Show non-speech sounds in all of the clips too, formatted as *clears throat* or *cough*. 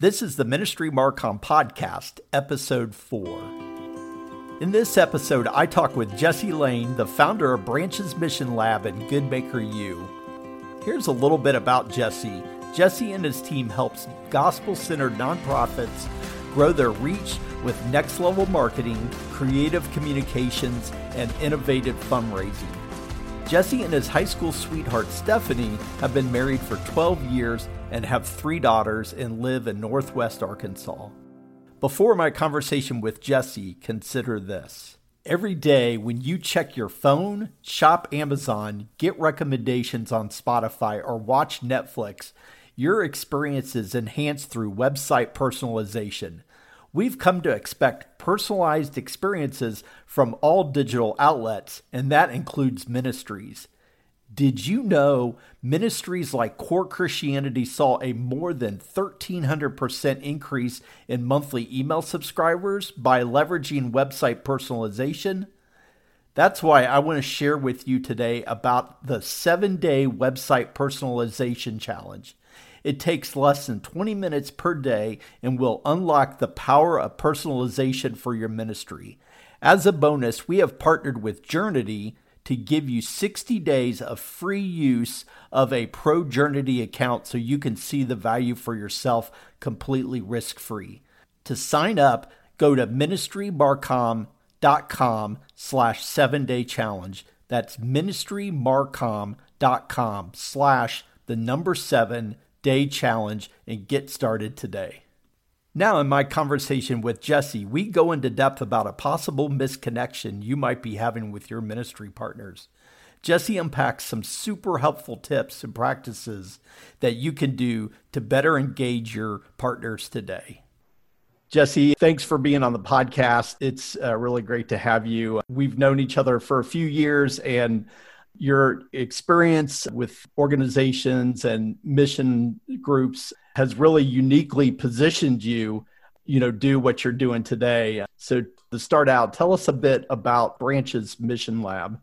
This is the Ministry Marcom Podcast, Episode 4. In this episode, I talk with Jesse Lane, the founder of Branches Mission Lab and Goodmaker U. Here's a little bit about Jesse. Jesse and his team helps gospel centered nonprofits grow their reach with next level marketing, creative communications, and innovative fundraising. Jesse and his high school sweetheart Stephanie have been married for 12 years and have three daughters and live in northwest Arkansas. Before my conversation with Jesse, consider this. Every day when you check your phone, shop Amazon, get recommendations on Spotify, or watch Netflix, your experience is enhanced through website personalization. We've come to expect personalized experiences from all digital outlets, and that includes ministries. Did you know ministries like Core Christianity saw a more than 1300% increase in monthly email subscribers by leveraging website personalization? That's why I want to share with you today about the seven day website personalization challenge. It takes less than 20 minutes per day and will unlock the power of personalization for your ministry. As a bonus, we have partnered with Journity to give you 60 days of free use of a Pro Journity account so you can see the value for yourself completely risk free. To sign up, go to ministrymarcom.com slash seven day challenge. That's ministrymarcom.com slash the number seven day challenge and get started today. Now, in my conversation with Jesse, we go into depth about a possible misconnection you might be having with your ministry partners. Jesse unpacks some super helpful tips and practices that you can do to better engage your partners today. Jesse, thanks for being on the podcast. It's uh, really great to have you. We've known each other for a few years, and your experience with organizations and mission groups has really uniquely positioned you, you know, do what you're doing today. So to start out, tell us a bit about Branches Mission Lab.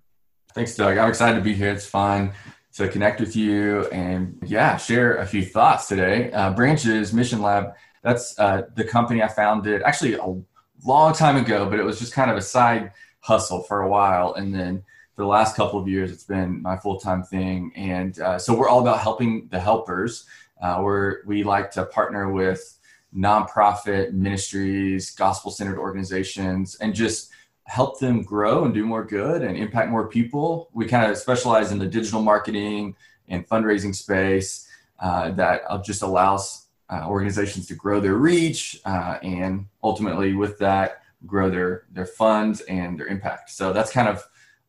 Thanks, Doug. I'm excited to be here. It's fun to connect with you and yeah, share a few thoughts today. Uh, Branches Mission Lab, that's uh, the company I founded actually a long time ago, but it was just kind of a side hustle for a while. And then for the last couple of years, it's been my full time thing. And uh, so we're all about helping the helpers. Uh, where we like to partner with nonprofit ministries, gospel centered organizations, and just help them grow and do more good and impact more people. We kind of specialize in the digital marketing and fundraising space uh, that just allows uh, organizations to grow their reach uh, and ultimately with that grow their their funds and their impact. So that's kind of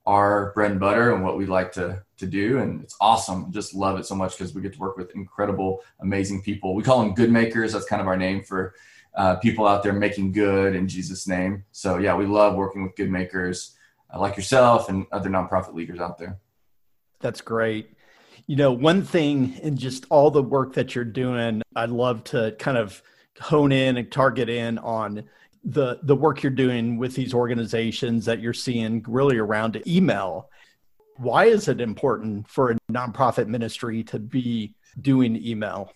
our bread and butter and what we like to to do. And it's awesome. Just love it so much because we get to work with incredible amazing people. We call them good makers. That's kind of our name for uh, people out there making good in jesus name. So yeah we love working with good makers uh, like yourself and other nonprofit leaders out there. That's great. You know one thing in just all the work that you're doing i'd love to kind of hone in and target in on the the work you're doing with these organizations that you're seeing really around email why is it important for a nonprofit ministry to be doing email?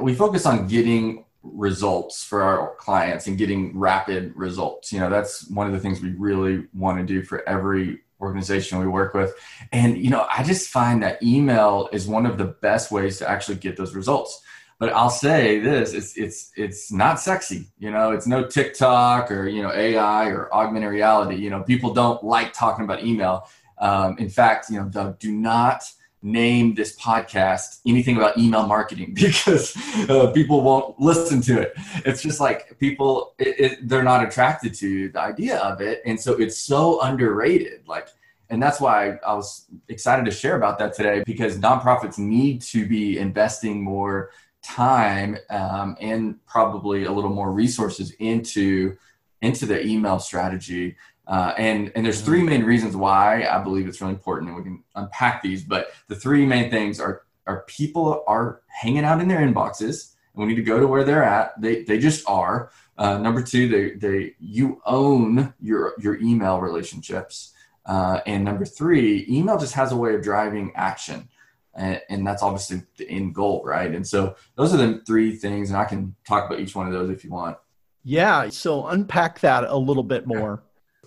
We focus on getting results for our clients and getting rapid results. You know that's one of the things we really want to do for every organization we work with. And you know i just find that email is one of the best ways to actually get those results but I'll say this: it's it's it's not sexy. You know, it's no TikTok or you know AI or augmented reality. You know, people don't like talking about email. Um, in fact, you know, Doug, do not name this podcast anything about email marketing *laughs* because uh, people won't listen to it. It's just like people, it, it, they're not attracted to the idea of it. And so it's so underrated. Like, and that's why I was excited to share about that today because nonprofits need to be investing more time um, and probably a little more resources into into the email strategy. Uh, and and there's three main reasons why I believe it's really important, and we can unpack these. But the three main things are are people are hanging out in their inboxes, and we need to go to where they're at. They they just are. Uh, number two, they they you own your your email relationships. Uh, and number three, email just has a way of driving action. And, and that's obviously the end goal, right? And so those are the three things, and I can talk about each one of those if you want. Yeah. So unpack that a little bit more.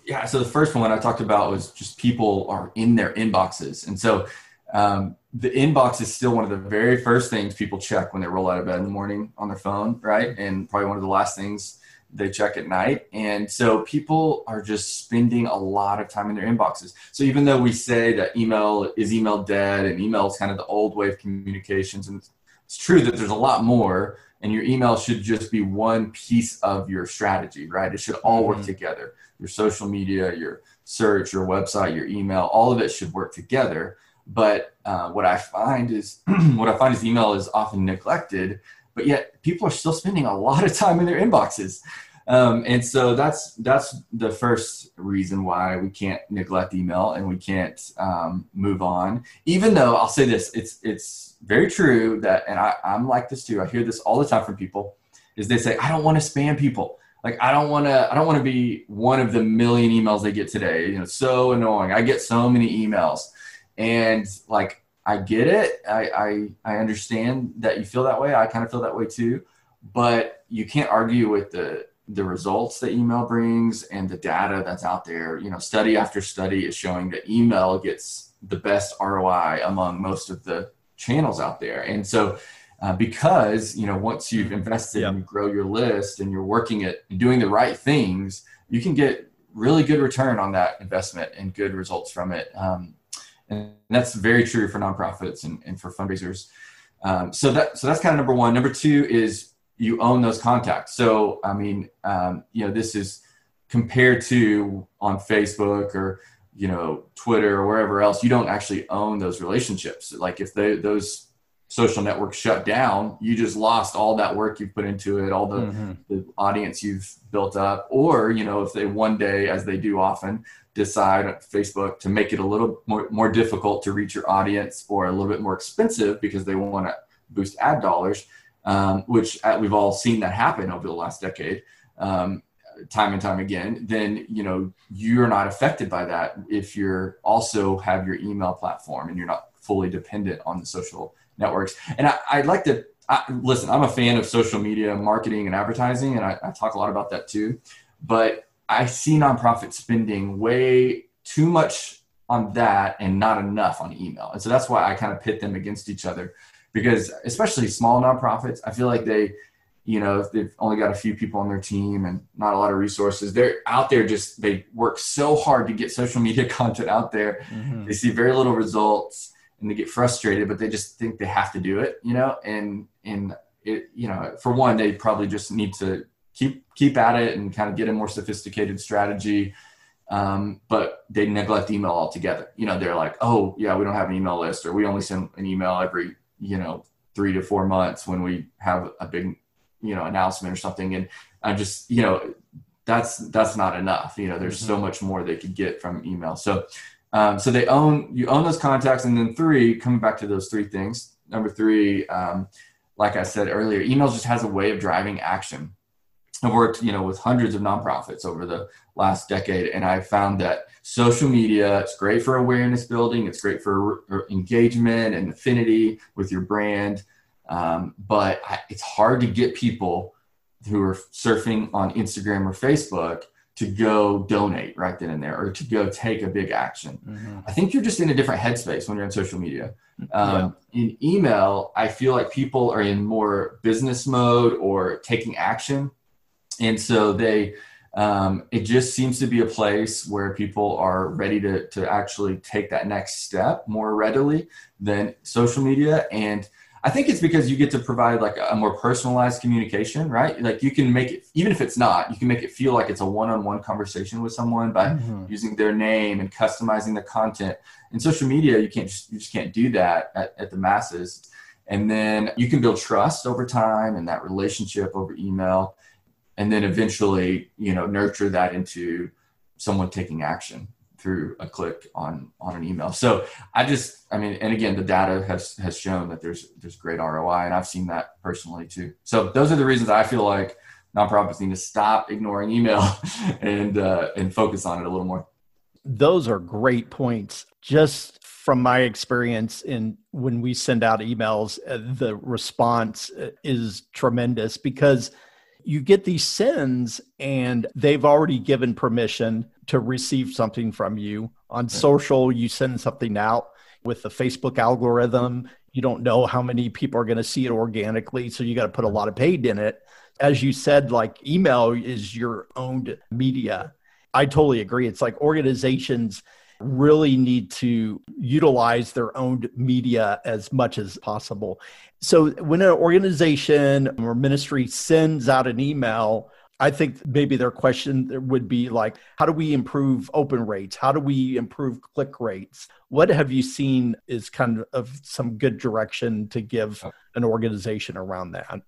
Yeah. So the first one I talked about was just people are in their inboxes. And so um, the inbox is still one of the very first things people check when they roll out of bed in the morning on their phone, right? And probably one of the last things they check at night. And so people are just spending a lot of time in their inboxes. So even though we say that email is email dead and email is kind of the old way of communications, and it's true that there's a lot more, and your email should just be one piece of your strategy, right? It should all work mm-hmm. together. Your social media, your search, your website, your email, all of it should work together. But uh, what I find is *clears throat* what I find is email is often neglected but yet people are still spending a lot of time in their inboxes. Um, and so that's that's the first reason why we can't neglect email and we can't um, move on. Even though I'll say this, it's it's very true that, and I, I'm like this too. I hear this all the time from people, is they say I don't want to spam people. Like I don't want to I don't want to be one of the million emails they get today. You know, so annoying. I get so many emails, and like I get it. I, I, I understand that you feel that way. I kind of feel that way too. But you can't argue with the the results that email brings and the data that's out there. You know, study after study is showing that email gets the best ROI among most of the channels out there. And so, uh, because you know, once you've invested yep. and you grow your list and you're working at doing the right things, you can get really good return on that investment and good results from it. Um, and that's very true for nonprofits and, and for fundraisers. Um, so that so that's kind of number one. Number two is you own those contacts. So I mean, um, you know, this is compared to on Facebook or you know Twitter or wherever else. You don't actually own those relationships. Like if they those social network shut down, you just lost all that work you've put into it, all the, mm-hmm. the audience you've built up. Or you know, if they one day, as they do often, decide Facebook to make it a little more, more difficult to reach your audience or a little bit more expensive because they want to boost ad dollars, um, which uh, we've all seen that happen over the last decade, um, time and time again, then you know you're not affected by that if you're also have your email platform and you're not fully dependent on the social networks. And I, would like to I, listen. I'm a fan of social media marketing and advertising, and I, I talk a lot about that too. But I see nonprofits spending way too much on that and not enough on email. And so that's why I kind of pit them against each other because especially small nonprofits, I feel like they, you know, if they've only got a few people on their team and not a lot of resources, they're out there just they work so hard to get social media *laughs* content out there. Mm-hmm. They see very little results and they get frustrated, but they just think they have to do it, you know, and and it, you know, for one, they probably just need to keep keep at it and kind of get a more sophisticated strategy. Um, but they neglect email altogether. You know, they're like, oh yeah, we don't have an email list, or we only send an email every you know three to four months when we have a big you know announcement or something. And I just you know that's that's not enough. You know, there's mm-hmm. so much more they could get from email. So um, so they own you own those contacts, and then three coming back to those three things. Number three, um, like I said earlier, email just has a way of driving action. I've worked, you know, with hundreds of nonprofits over the last decade, and I found that social media it's great for awareness building, it's great for engagement and affinity with your brand, um, but it's hard to get people who are surfing on Instagram or Facebook to go donate right then and there or to go take a big action. Mm-hmm. I think you're just in a different headspace when you're on social media. Um, yeah. In email, I feel like people are in more business mode or taking action and so they um, it just seems to be a place where people are ready to, to actually take that next step more readily than social media and i think it's because you get to provide like a more personalized communication right? Like you can make it even if it's not you can make it feel like it's a one-on-one conversation with someone by mm-hmm. using their name and customizing the content. In social media you can't just you just can't do that at, at the masses. And then you can build trust over time and that relationship over email and then eventually you know nurture that into someone taking action through a click on on an email. So i just i mean and again the data has has shown that there's there's great roi and i've seen that personally too. So those are the reasons i feel like nonprofits need to stop ignoring email *laughs* and uh, and focus on it a little more. Those are great points. Just from my experience in when we send out emails, uh, the response uh, is tremendous because you get these sends and they've already given permission to receive something from you. On social you send something out with the facebook algorithm. You don't know how many people are going to see it organically so you got to put a lot of paid in it. As you said like email is your owned media. I totally agree. It's like organizations really need to utilize their own media as much as possible. So when an organization or ministry sends out an email, I think maybe their question would be like, how do we improve open rates? How do we improve click rates? What have you seen is kind of some good direction to give an organization around that?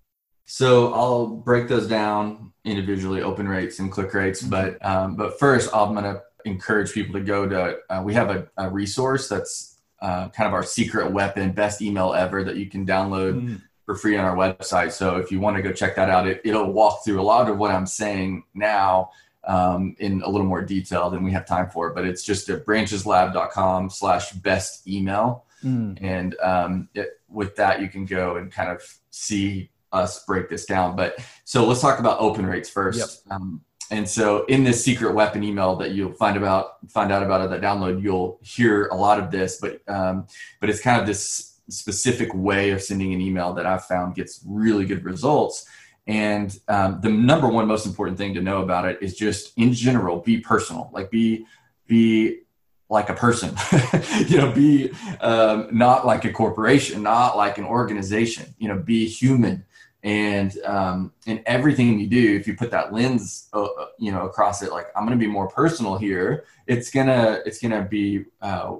So I'll break those down individually, open rates and click rates. But um, but first, I'm gonna encourage people to go to, uh, we have a, a resource that's uh, kind of our secret weapon, best email ever that you can download mm. For free on our website. So if you want to go check that out, it, it'll walk through a lot of what I'm saying now um, in a little more detail than we have time for. But it's just at brancheslab.com slash best email. Mm. And um, it, with that, you can go and kind of see us break this down. But so let's talk about open rates first. Yep. Um, and so in this secret weapon email that you'll find about find out about at that download you'll hear a lot of this but um, but it's kind of this specific way of sending an email that i've found gets really good results. And um, the number one most important thing to know about it is just in general be personal. Like be be like a person. *laughs* You know be um, not like a corporation not like an organization. You know be human. And um, and everything you do if you put that lens uh, uh you know across it like i'm going to be more personal here it's gonna it's gonna be uh,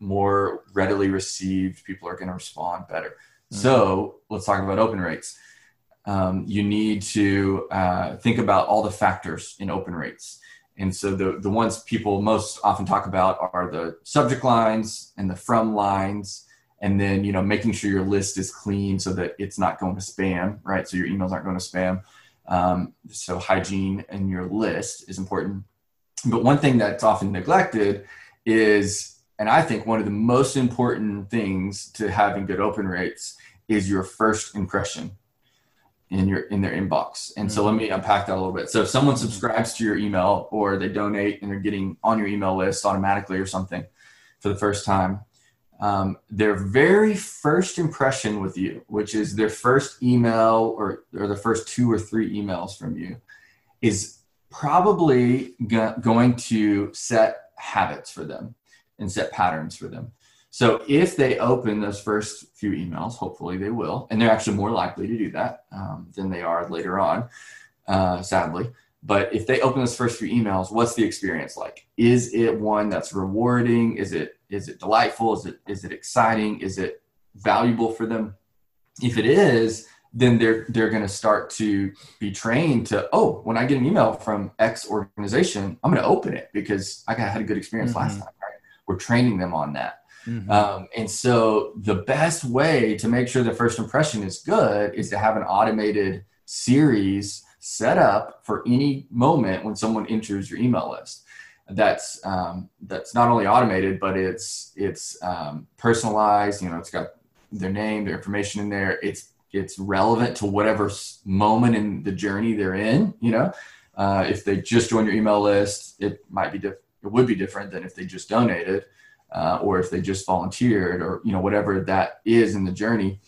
more readily received people are going to respond better. Mm-hmm. so let's talk about open rates. Um, you need to uh, think about all the factors in open rates. And so the, the ones people most often talk about are the subject lines and the from lines. And then you know making sure your list is clean so that it's not going to spam right? So your emails aren't going to spam. Um, so hygiene in your list is important. But one thing that's often neglected is and i think one of the most important things to having good open rates is your first impression in your in their inbox. And so let me unpack that a little bit. So if someone subscribes to your email or they donate and they're getting on your email list automatically or something for the first time um, their very first impression with you, which is their first email or, or the first two or three emails from you, is probably go- going to set habits for them and set patterns for them. So if they open those first few emails, hopefully they will, and they're actually more likely to do that um, than they are later on, uh, sadly. But if they open those first few emails, what's the experience like? Is it one that's rewarding? Is it is it delightful? Is it is it exciting? Is it valuable for them? If it is, then they're they're going to start to be trained to oh when I get an email from X organization, I'm going to open it because I had a good experience mm-hmm. last time. We're training them on that. Mm-hmm. Um, and so the best way to make sure the first impression is good is to have an automated series set up for any moment when someone enters your email list that's um, that's not only automated but it's it's um, personalized you know it's got their name their information in there it's it's relevant to whatever moment in the journey they're in you know uh, if they just joined your email list it might be diff- it would be different than if they just donated uh, or if they just volunteered or you know whatever that is in the journey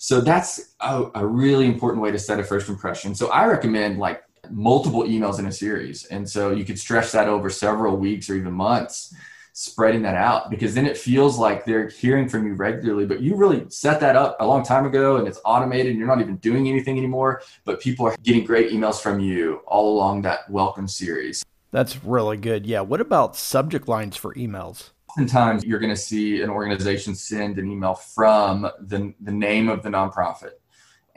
so that's a, a really important way to set a first impression so i recommend like multiple emails in a series. And so you could stretch that over several weeks or even months, spreading that out because then it feels like they're hearing from you regularly. But you really set that up a long time ago and it's automated and you're not even doing anything anymore. But people are getting great emails from you all along that welcome series. That's really good. Yeah. What about subject lines for emails? Oftentimes, you're going to see an organization send an email from the, the name of the nonprofit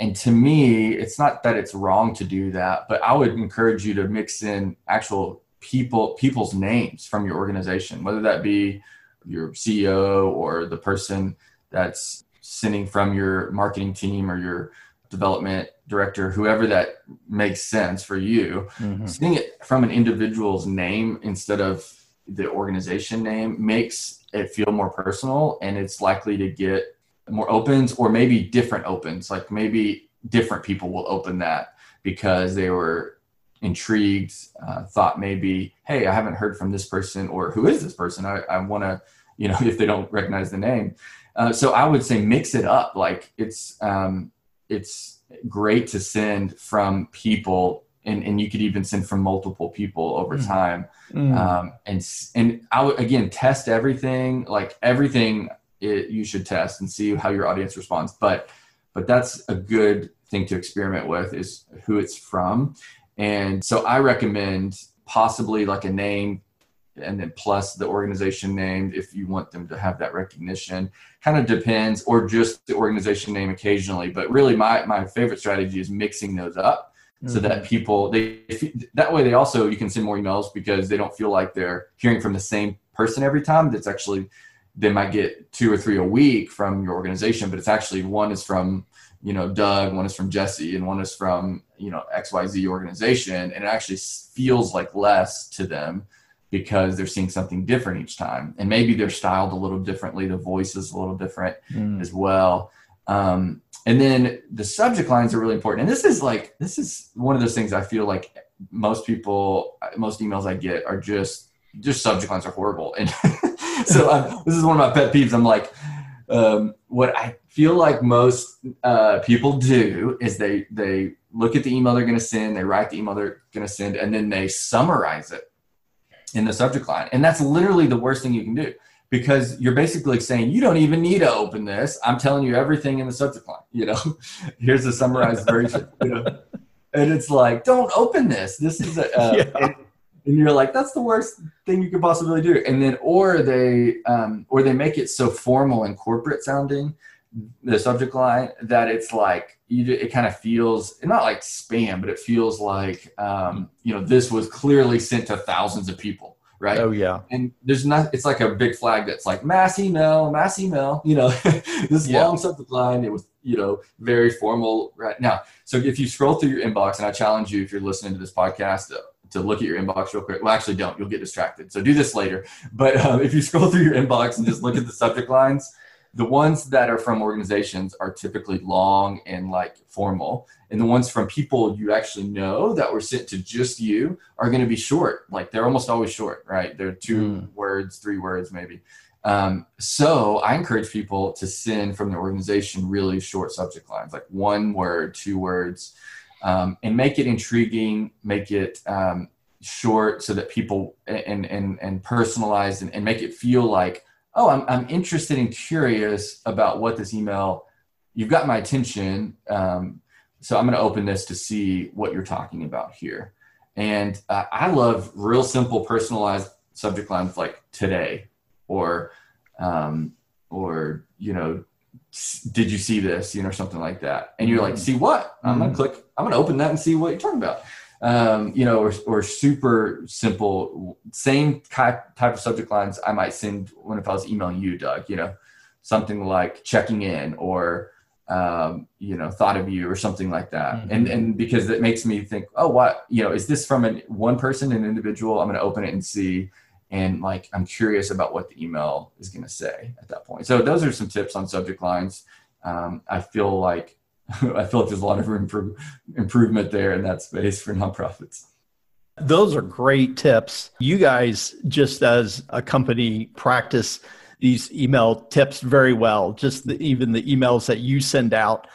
and to me, it's not that it's wrong to do that, but I would encourage you to mix in actual people people's names from your organization, whether that be your CEO or the person that's sending from your marketing team or your development director, whoever that makes sense for you, mm-hmm. sending it from an individual's name instead of the organization name makes it feel more personal and it's likely to get more opens or maybe different opens. Like maybe different people will open that because they were intrigued, uh, thought maybe, hey, I haven't heard from this person or who is this person? I, I want to, you know, *laughs* if they don't recognize the name. Uh, so I would say mix it up. Like it's um, it's great to send from people and, and you could even send from multiple people over mm. time mm. Um, and and i would again test everything like everything it, you should test and see how your audience responds but but that's a good thing to experiment with is who it's from and so i recommend possibly like a name and then plus the organization name if you want them to have that recognition. Kind of depends or just the organization name occasionally but really my my favorite strategy is mixing those up so that mm-hmm. people they that way they also you can send more emails because they don't feel like they're hearing from the same person every time. That's actually they might get two or three a week from your organization but it's actually one is from you know doug one is from jesse and one is from you know xyz organization and it actually feels like less to them because they're seeing something different each time and maybe they're styled a little differently the voice is a little different mm. as well um, and then the subject lines are really important. And this is like, this is one of those things I feel like most people, most emails I get are just, just subject lines are horrible. And *laughs* so I'm, this is one of my pet peeves. I'm like, um, what I feel like most uh, people do is they, they look at the email they're going to send, they write the email they're going to send, and then they summarize it in the subject line. And that's literally the worst thing you can do because you're basically saying you don't even need to open this. I'm telling you everything in the subject line. You know, *laughs* here's a summarized version. You know, and it's like, don't open this. This is a, uh, yeah. and, and, you're like, that's the worst thing you could possibly do. And then, or they, um, or they make it so formal and corporate sounding, the subject line that it's like you. It kind of feels not like spam, but it feels like, um, you know, this was clearly sent to thousands of people right? Oh yeah. And there's not. It's like a big flag that's like mass email, mass email. You know, *laughs* this yeah. long subject line. It was you know very formal right now. So if you scroll through your inbox, and I challenge you if you're listening to this podcast. To, to look at your inbox real quick. Well, actually, don't. You'll get distracted. So do this later. But um, if you scroll through your inbox and just look at the subject lines, the ones that are from organizations are typically long and like formal and the ones from people you actually know that were sent to just you are going to be short. Like they're almost always short right? They're two mm. words three words maybe. Um, so i encourage people to send from the organization really short subject lines like one word two words um, and make it intriguing make it um, short so that people and and and personalized and, and make it feel like oh, I'm, I'm interested and curious about what this email, you've got my attention. Um, so I'm going to open this to see what you're talking about here. And uh, I love real simple personalized subject lines like today or, um, or, you know, did you see this, you know, something like that. And you're like, mm. see what? I'm going to mm. click, I'm going to open that and see what you're talking about um, you know, or, or super simple, same type, type of subject lines I might send when if I was emailing you, Doug, you know, something like checking in or, um, you know, thought of you or something like that. Mm-hmm. And, and because it makes me think, oh, what, you know, is this from an, one person, an individual? I'm going to open it and see. And like, I'm curious about what the email is going to say at that point. So those are some tips on subject lines. Um, I feel like *laughs* I feel like there's a lot of room for improvement there in that space for nonprofits. Those are great tips. You guys, just as a company, practice these email tips very well. Just the, even the emails that you send out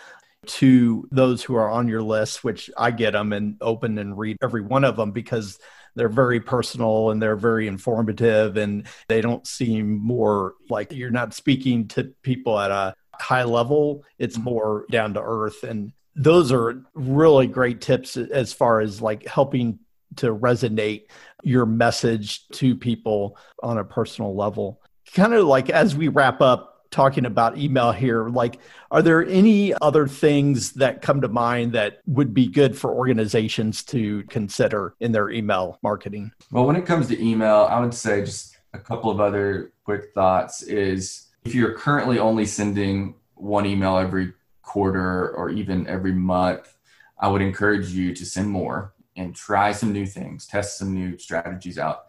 to those who are on your list, which I get them and open and read every one of them because they're very personal and they're very informative and they don't seem more like you're not speaking to people at a high level, it's mm-hmm. more down to earth. And those are really great tips as far as like helping to resonate your message to people on a personal level. Kind of like as we wrap up talking about email here, like are there any other things that come to mind that would be good for organizations to consider in their email marketing? Well, when it comes to email, I would say just a couple of other quick thoughts is if you're currently only sending one email every quarter or even every month, I would encourage you to send more and try some new things, test some new strategies out.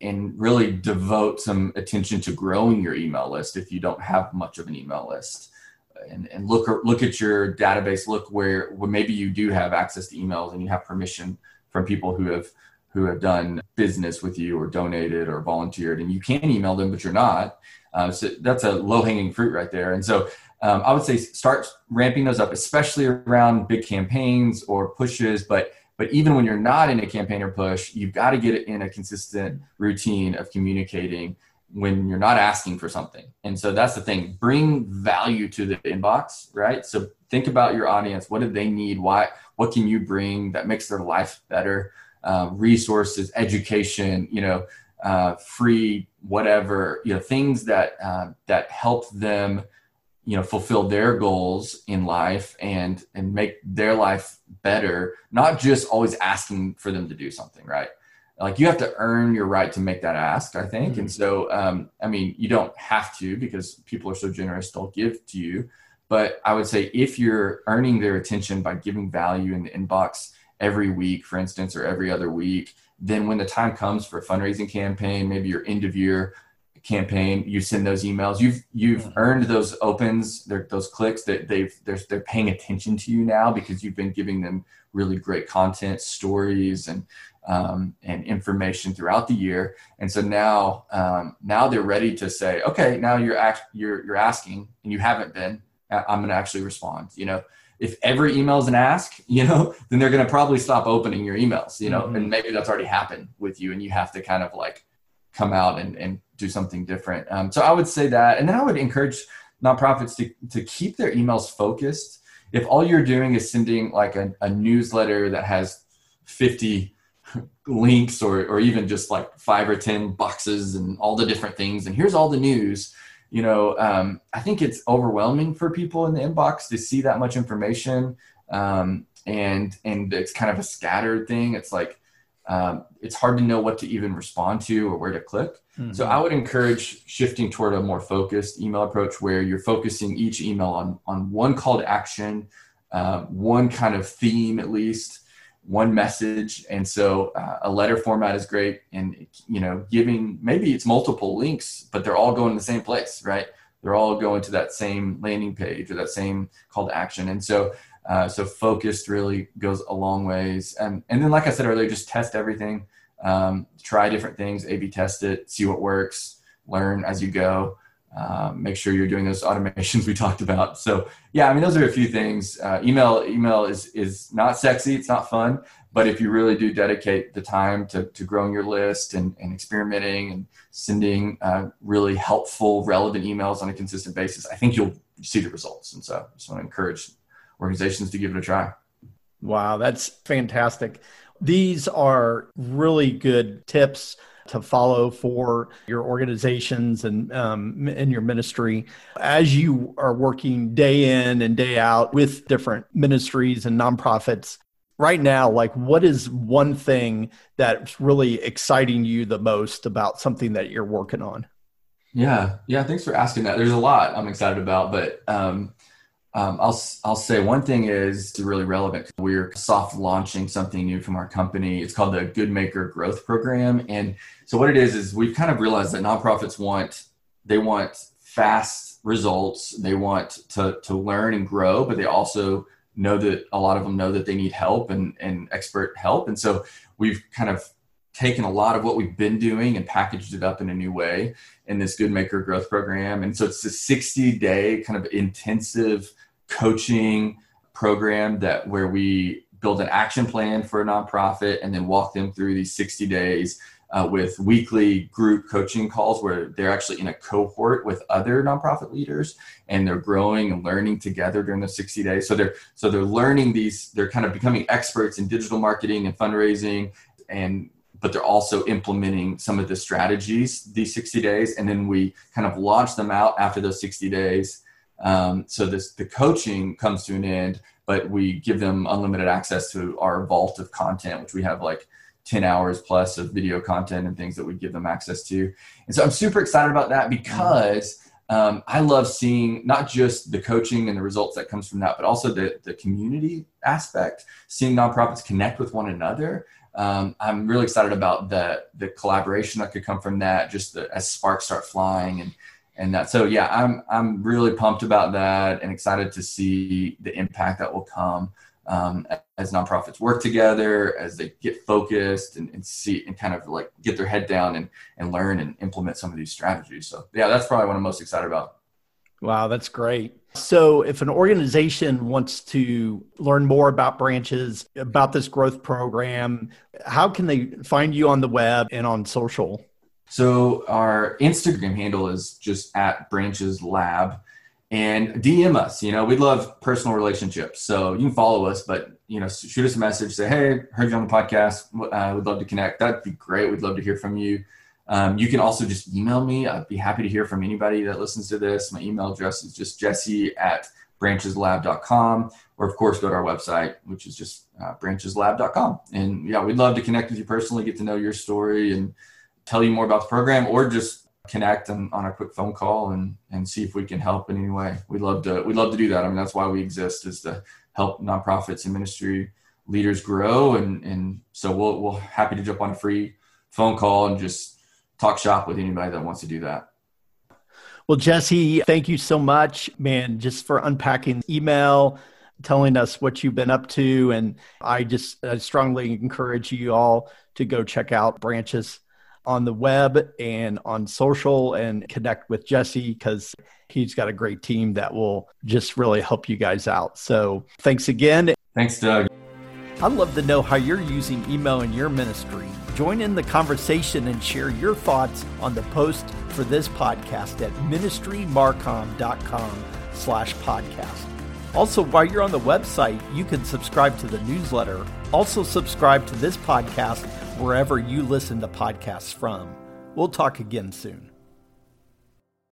and really devote some attention to growing your email list if you don't have much of an email list and, and look look at your database look where, where maybe you do have access to emails and you have permission from people who have who have done business with you or donated or volunteered and you can email them but you're not uh, so that's a low hanging fruit right there and so um, i would say start ramping those up especially around big campaigns or pushes but but even when you're not in a campaign or push you've got to get it in a consistent routine of communicating when you're not asking for something. And so that's the thing. Bring value to the inbox, right? So think about your audience. What do they need? Why? What can you bring that makes their life better? Uh, resources, education, you know, uh, free, whatever, you know, things that uh, that help them, you know, fulfill their goals in life and and make their life better. Not just always asking for them to do something, right? like you have to earn your right to make that ask i think mm-hmm. and so um, i mean you don't have to because people are so generous they'll give to you but i would say if you're earning their attention by giving value in the inbox every week for instance or every other week then when the time comes for a fundraising campaign maybe your end of year campaign you send those emails you've you've earned those opens those clicks that they've they're, they're paying attention to you now because you've been giving them really great content stories and um, and information throughout the year. And so now, um, now they're ready to say, okay, now you're act, you're you're asking, and you haven't been. I'm going to actually respond. You know, if every email is an ask, you know, *laughs* then they're going to probably stop opening your emails. You know, mm-hmm. and maybe that's already happened with you, and you have to kind of like come out and and do something different. Um, so I would say that, and then I would encourage nonprofits to to keep their emails focused. If all you're doing is sending like a, a newsletter that has 50 *laughs* links or, or even just like five or 10 boxes and all the different things. And here's all the news. You know, um, I think it's overwhelming for people in the inbox to see that much information. Um, and, and it's kind of a scattered thing. It's like, um, it's hard to know what to even respond to or where to click. Mm-hmm. So I would encourage shifting toward a more focused email approach where you're focusing each email on, on one call to action, uh, one kind of theme at least, one message. And so uh, a letter format is great and you know giving maybe it's multiple links but they're all going to the same place right? They're all going to that same landing page or that same call to action. And so uh, so focused really goes a long ways. And and then like i said earlier just test everything. Um, try different things a b test it see what works learn as you go um, make sure you're doing those automations *laughs* we talked about. So yeah, I mean those are a few things. Uh, email email is is not sexy, it's not fun, but if you really do dedicate the time to, to growing your list and, and experimenting and sending uh, really helpful, relevant emails on a consistent basis, I think you'll see the results. And so I just want to encourage organizations to give it a try. Wow, that's fantastic. These are really good tips to follow for your organizations and um, in your ministry. As you are working day in and day out with different ministries and nonprofits right now like what is one thing that's really exciting you the most about something that you're working on? Yeah. Yeah thanks for asking that. There's a lot i'm excited about but um, um, I'll I'll say one thing is really relevant. We're soft launching something new from our company. It's called the Goodmaker Growth Program, and so what it is is we've kind of realized that nonprofits want they want fast results. They want to to learn and grow, but they also know that a lot of them know that they need help and and expert help, and so we've kind of taken a lot of what we've been doing and packaged it up in a new way in this Goodmaker Growth Program. And so it's a 60 day kind of intensive coaching program that where we build an action plan for a nonprofit and then walk them through these 60 days uh, with weekly group coaching calls where they're actually in a cohort with other nonprofit leaders and they're growing and learning together during the 60 days. So they're so they're learning these they're kind of becoming experts in digital marketing and fundraising and but they're also implementing some of the strategies these 60 days. And then we kind of launch them out after those 60 days um, so this the coaching comes to an end, but we give them unlimited access to our vault of content, which we have like 10 hours plus of video content and things that we give them access to. And so I'm super excited about that because um, I love seeing not just the coaching and the results that comes from that, but also the, the community aspect, seeing nonprofits connect with one another. Um, I'm really excited about the the collaboration that could come from that, just the, as sparks start flying and and that. So yeah, I'm I'm really pumped about that and excited to see the impact that will come um, as nonprofits work together, as they get focused and, and, see and kind of like get their head down and, and learn and implement some of these strategies. So yeah, that's probably what I'm most excited about. Wow, that's great. So, if an organization wants to learn more about branches, about this growth program, how can they find you on the web and on social? So, our Instagram handle is just at Branches Lab and DM us. You know, we love personal relationships. So, you can follow us, but, you know, shoot us a message, say, hey, heard you on the podcast. Uh, would love to connect. That'd be great. We'd love to hear from you. Um, you can also just email me. I'd be happy to hear from anybody that listens to this. My email address is just jesse at brancheslab.com, or of course, go to our website, which is just uh, brancheslab.com. And yeah, we'd love to connect with you personally, get to know your story, and tell you more about the program, or just connect on, on a quick phone call and and see if we can help in any way. We'd love to we'd love to do that. I mean, that's why we exist is to help nonprofits and ministry leaders grow, and and so we'll we'll happy to jump on a free phone call and just talk shop with anybody that wants to do that. Well, Jesse, thank you so much, man, just for unpacking email, telling us what you've been up to. And I just uh, strongly encourage you all to go check out branches on the web and on social and connect with Jesse because he's got a great team that will just really help you guys out. So thanks again. Thanks, Doug. I'd love to know how you're using email in your ministry. Join in the conversation and share your thoughts on the post for this podcast at ministrymarcom.com slash podcast. Also, while you're on the website, you can subscribe to the newsletter. Also, subscribe to this podcast wherever you listen to podcasts from. We'll talk again soon.